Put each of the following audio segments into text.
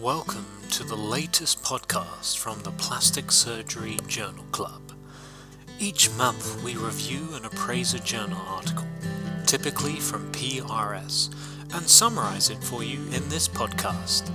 Welcome to the latest podcast from the Plastic Surgery Journal Club. Each month we review and appraise a journal article, typically from PRS, and summarize it for you in this podcast.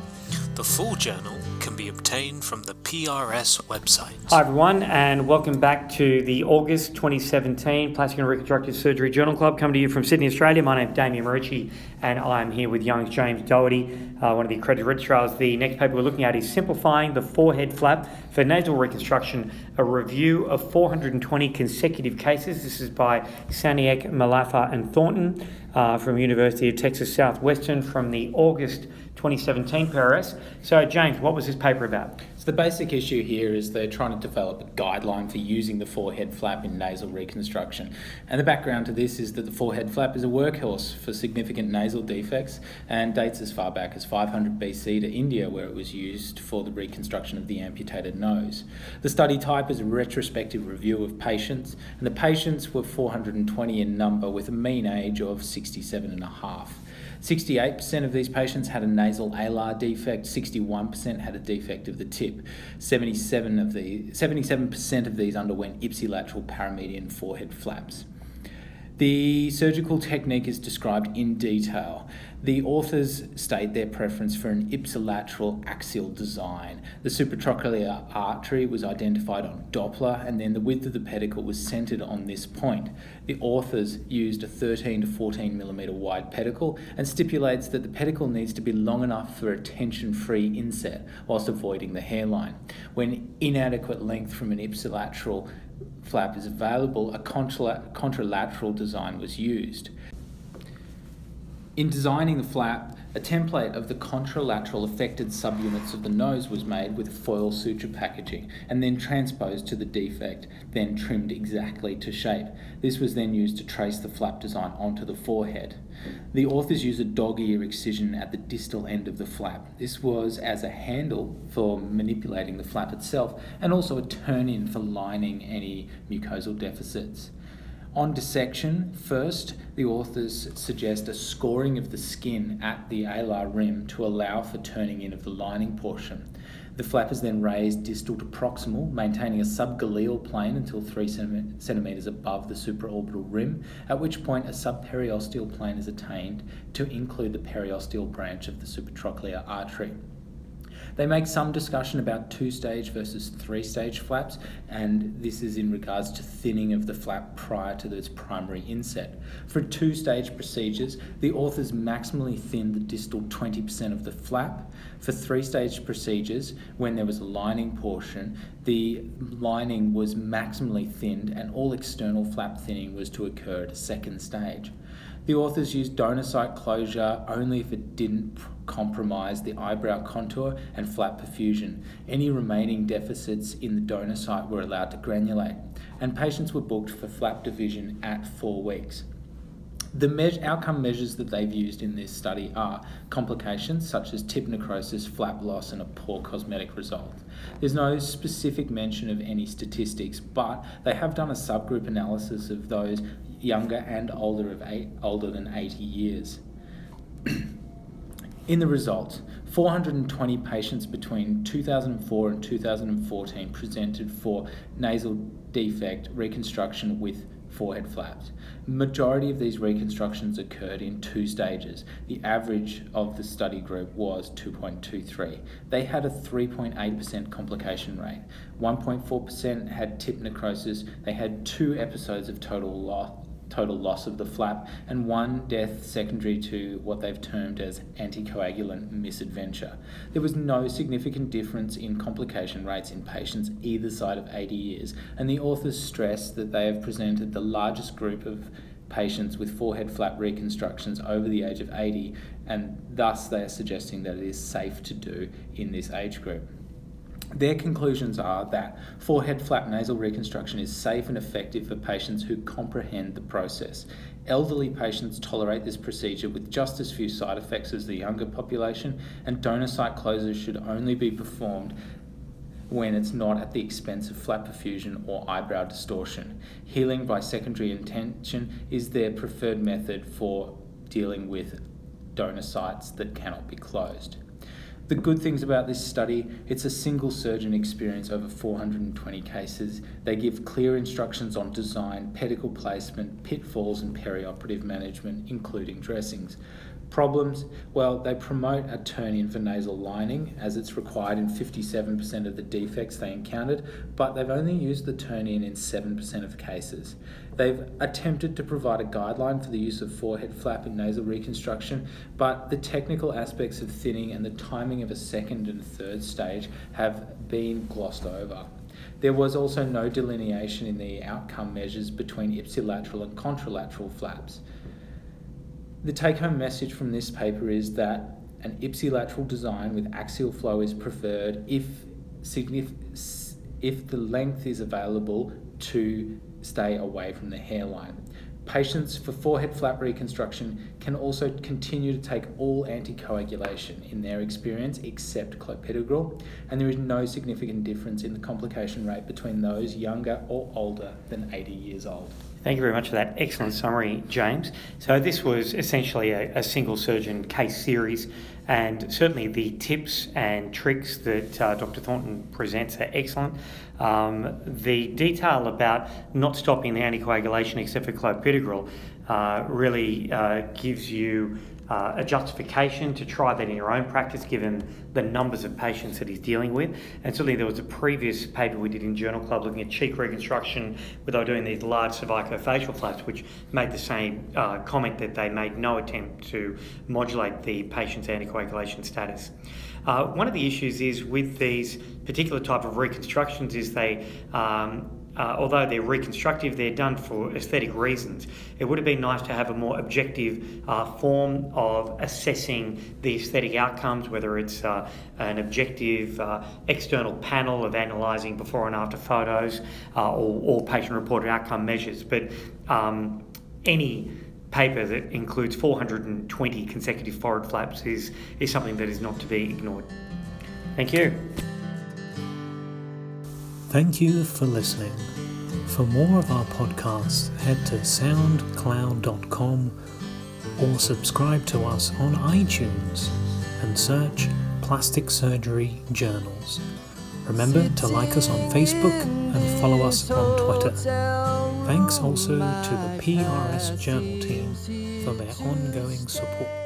The full journal can be obtained from the PRS website. Hi, everyone, and welcome back to the August 2017 Plastic and Reconstructive Surgery Journal Club, coming to you from Sydney, Australia. My name is Damien Marucci, and I'm here with Young's James Doherty, uh, one of the accredited registrars. The next paper we're looking at is Simplifying the Forehead Flap for Nasal Reconstruction, a review of 420 consecutive cases. This is by Sanniec, Malafa, and Thornton uh, from University of Texas Southwestern from the August 2017 PRS. So, James, what was this paper about? So the basic issue here is they're trying to develop a guideline for using the forehead flap in nasal reconstruction. And the background to this is that the forehead flap is a workhorse for significant nasal defects and dates as far back as 500 BC to India, where it was used for the reconstruction of the amputated nose. The study type is a retrospective review of patients, and the patients were 420 in number with a mean age of 67 and a half. 68% of these patients had a nasal alar defect, 61% had a defect of the tip. 77 of the 77% of these underwent ipsilateral paramedian forehead flaps. The surgical technique is described in detail. The authors state their preference for an ipsilateral axial design. The supratrochlear artery was identified on Doppler, and then the width of the pedicle was centered on this point. The authors used a 13 to 14 millimeter wide pedicle and stipulates that the pedicle needs to be long enough for a tension-free inset whilst avoiding the hairline. When inadequate length from an ipsilateral flap is available, a contralateral design was used. In designing the flap, a template of the contralateral affected subunits of the nose was made with foil suture packaging and then transposed to the defect, then trimmed exactly to shape. This was then used to trace the flap design onto the forehead. The authors used a dog ear excision at the distal end of the flap. This was as a handle for manipulating the flap itself and also a turn in for lining any mucosal deficits. On dissection, first, the authors suggest a scoring of the skin at the alar rim to allow for turning in of the lining portion. The flap is then raised distal to proximal, maintaining a subgaleal plane until 3 centimetres above the supraorbital rim, at which point a subperiosteal plane is attained to include the periosteal branch of the supratrochlear artery. They make some discussion about two stage versus three stage flaps, and this is in regards to thinning of the flap prior to its primary inset. For two stage procedures, the authors maximally thinned the distal 20% of the flap. For three stage procedures, when there was a lining portion, the lining was maximally thinned, and all external flap thinning was to occur at a second stage. The authors used donor site closure only if it didn't compromise the eyebrow contour and flap perfusion. Any remaining deficits in the donor site were allowed to granulate, and patients were booked for flap division at four weeks. The me- outcome measures that they've used in this study are complications such as tip necrosis, flap loss, and a poor cosmetic result. There's no specific mention of any statistics, but they have done a subgroup analysis of those younger and older of eight, older than 80 years. In the results, 420 patients between 2004 and 2014 presented for nasal defect reconstruction with forehead flaps. Majority of these reconstructions occurred in two stages. The average of the study group was 2.23. They had a 3.8% complication rate. 1.4% had tip necrosis. They had two episodes of total loss total loss of the flap, and one death secondary to what they've termed as anticoagulant misadventure. There was no significant difference in complication rates in patients either side of 80 years, and the authors stress that they have presented the largest group of patients with forehead flap reconstructions over the age of 80, and thus they are suggesting that it is safe to do in this age group. Their conclusions are that forehead flap nasal reconstruction is safe and effective for patients who comprehend the process. Elderly patients tolerate this procedure with just as few side effects as the younger population, and donor site closures should only be performed when it's not at the expense of flap perfusion or eyebrow distortion. Healing by secondary intention is their preferred method for dealing with donor sites that cannot be closed. The good things about this study, it's a single surgeon experience over 420 cases. They give clear instructions on design, pedicle placement, pitfalls, and perioperative management, including dressings. Problems? Well, they promote a turn in for nasal lining as it's required in 57% of the defects they encountered, but they've only used the turn in in 7% of cases. They've attempted to provide a guideline for the use of forehead flap in nasal reconstruction, but the technical aspects of thinning and the timing of a second and third stage have been glossed over. There was also no delineation in the outcome measures between ipsilateral and contralateral flaps. The take home message from this paper is that an ipsilateral design with axial flow is preferred if, if the length is available to stay away from the hairline. Patients for forehead flap reconstruction can also continue to take all anticoagulation in their experience except clopidogrel, and there is no significant difference in the complication rate between those younger or older than 80 years old. Thank you very much for that excellent summary, James. So, this was essentially a, a single surgeon case series, and certainly the tips and tricks that uh, Dr. Thornton presents are excellent. Um, the detail about not stopping the anticoagulation except for clopidogrel uh, really uh, gives you uh, a justification to try that in your own practice given the numbers of patients that he's dealing with. And certainly there was a previous paper we did in Journal Club looking at cheek reconstruction without doing these large cervicofacial flaps, which made the same uh, comment that they made no attempt to modulate the patient's anticoagulation status. Uh, one of the issues is with these particular type of reconstructions is they um, uh, although they're reconstructive, they're done for aesthetic reasons. It would have been nice to have a more objective uh, form of assessing the aesthetic outcomes, whether it's uh, an objective uh, external panel of analysing before and after photos uh, or, or patient reported outcome measures. But um, any paper that includes 420 consecutive forehead flaps is, is something that is not to be ignored. Thank you. Thank you for listening. For more of our podcasts, head to soundcloud.com or subscribe to us on iTunes and search Plastic Surgery Journals. Remember to like us on Facebook and follow us on Twitter. Thanks also to the PRS Journal team for their ongoing support.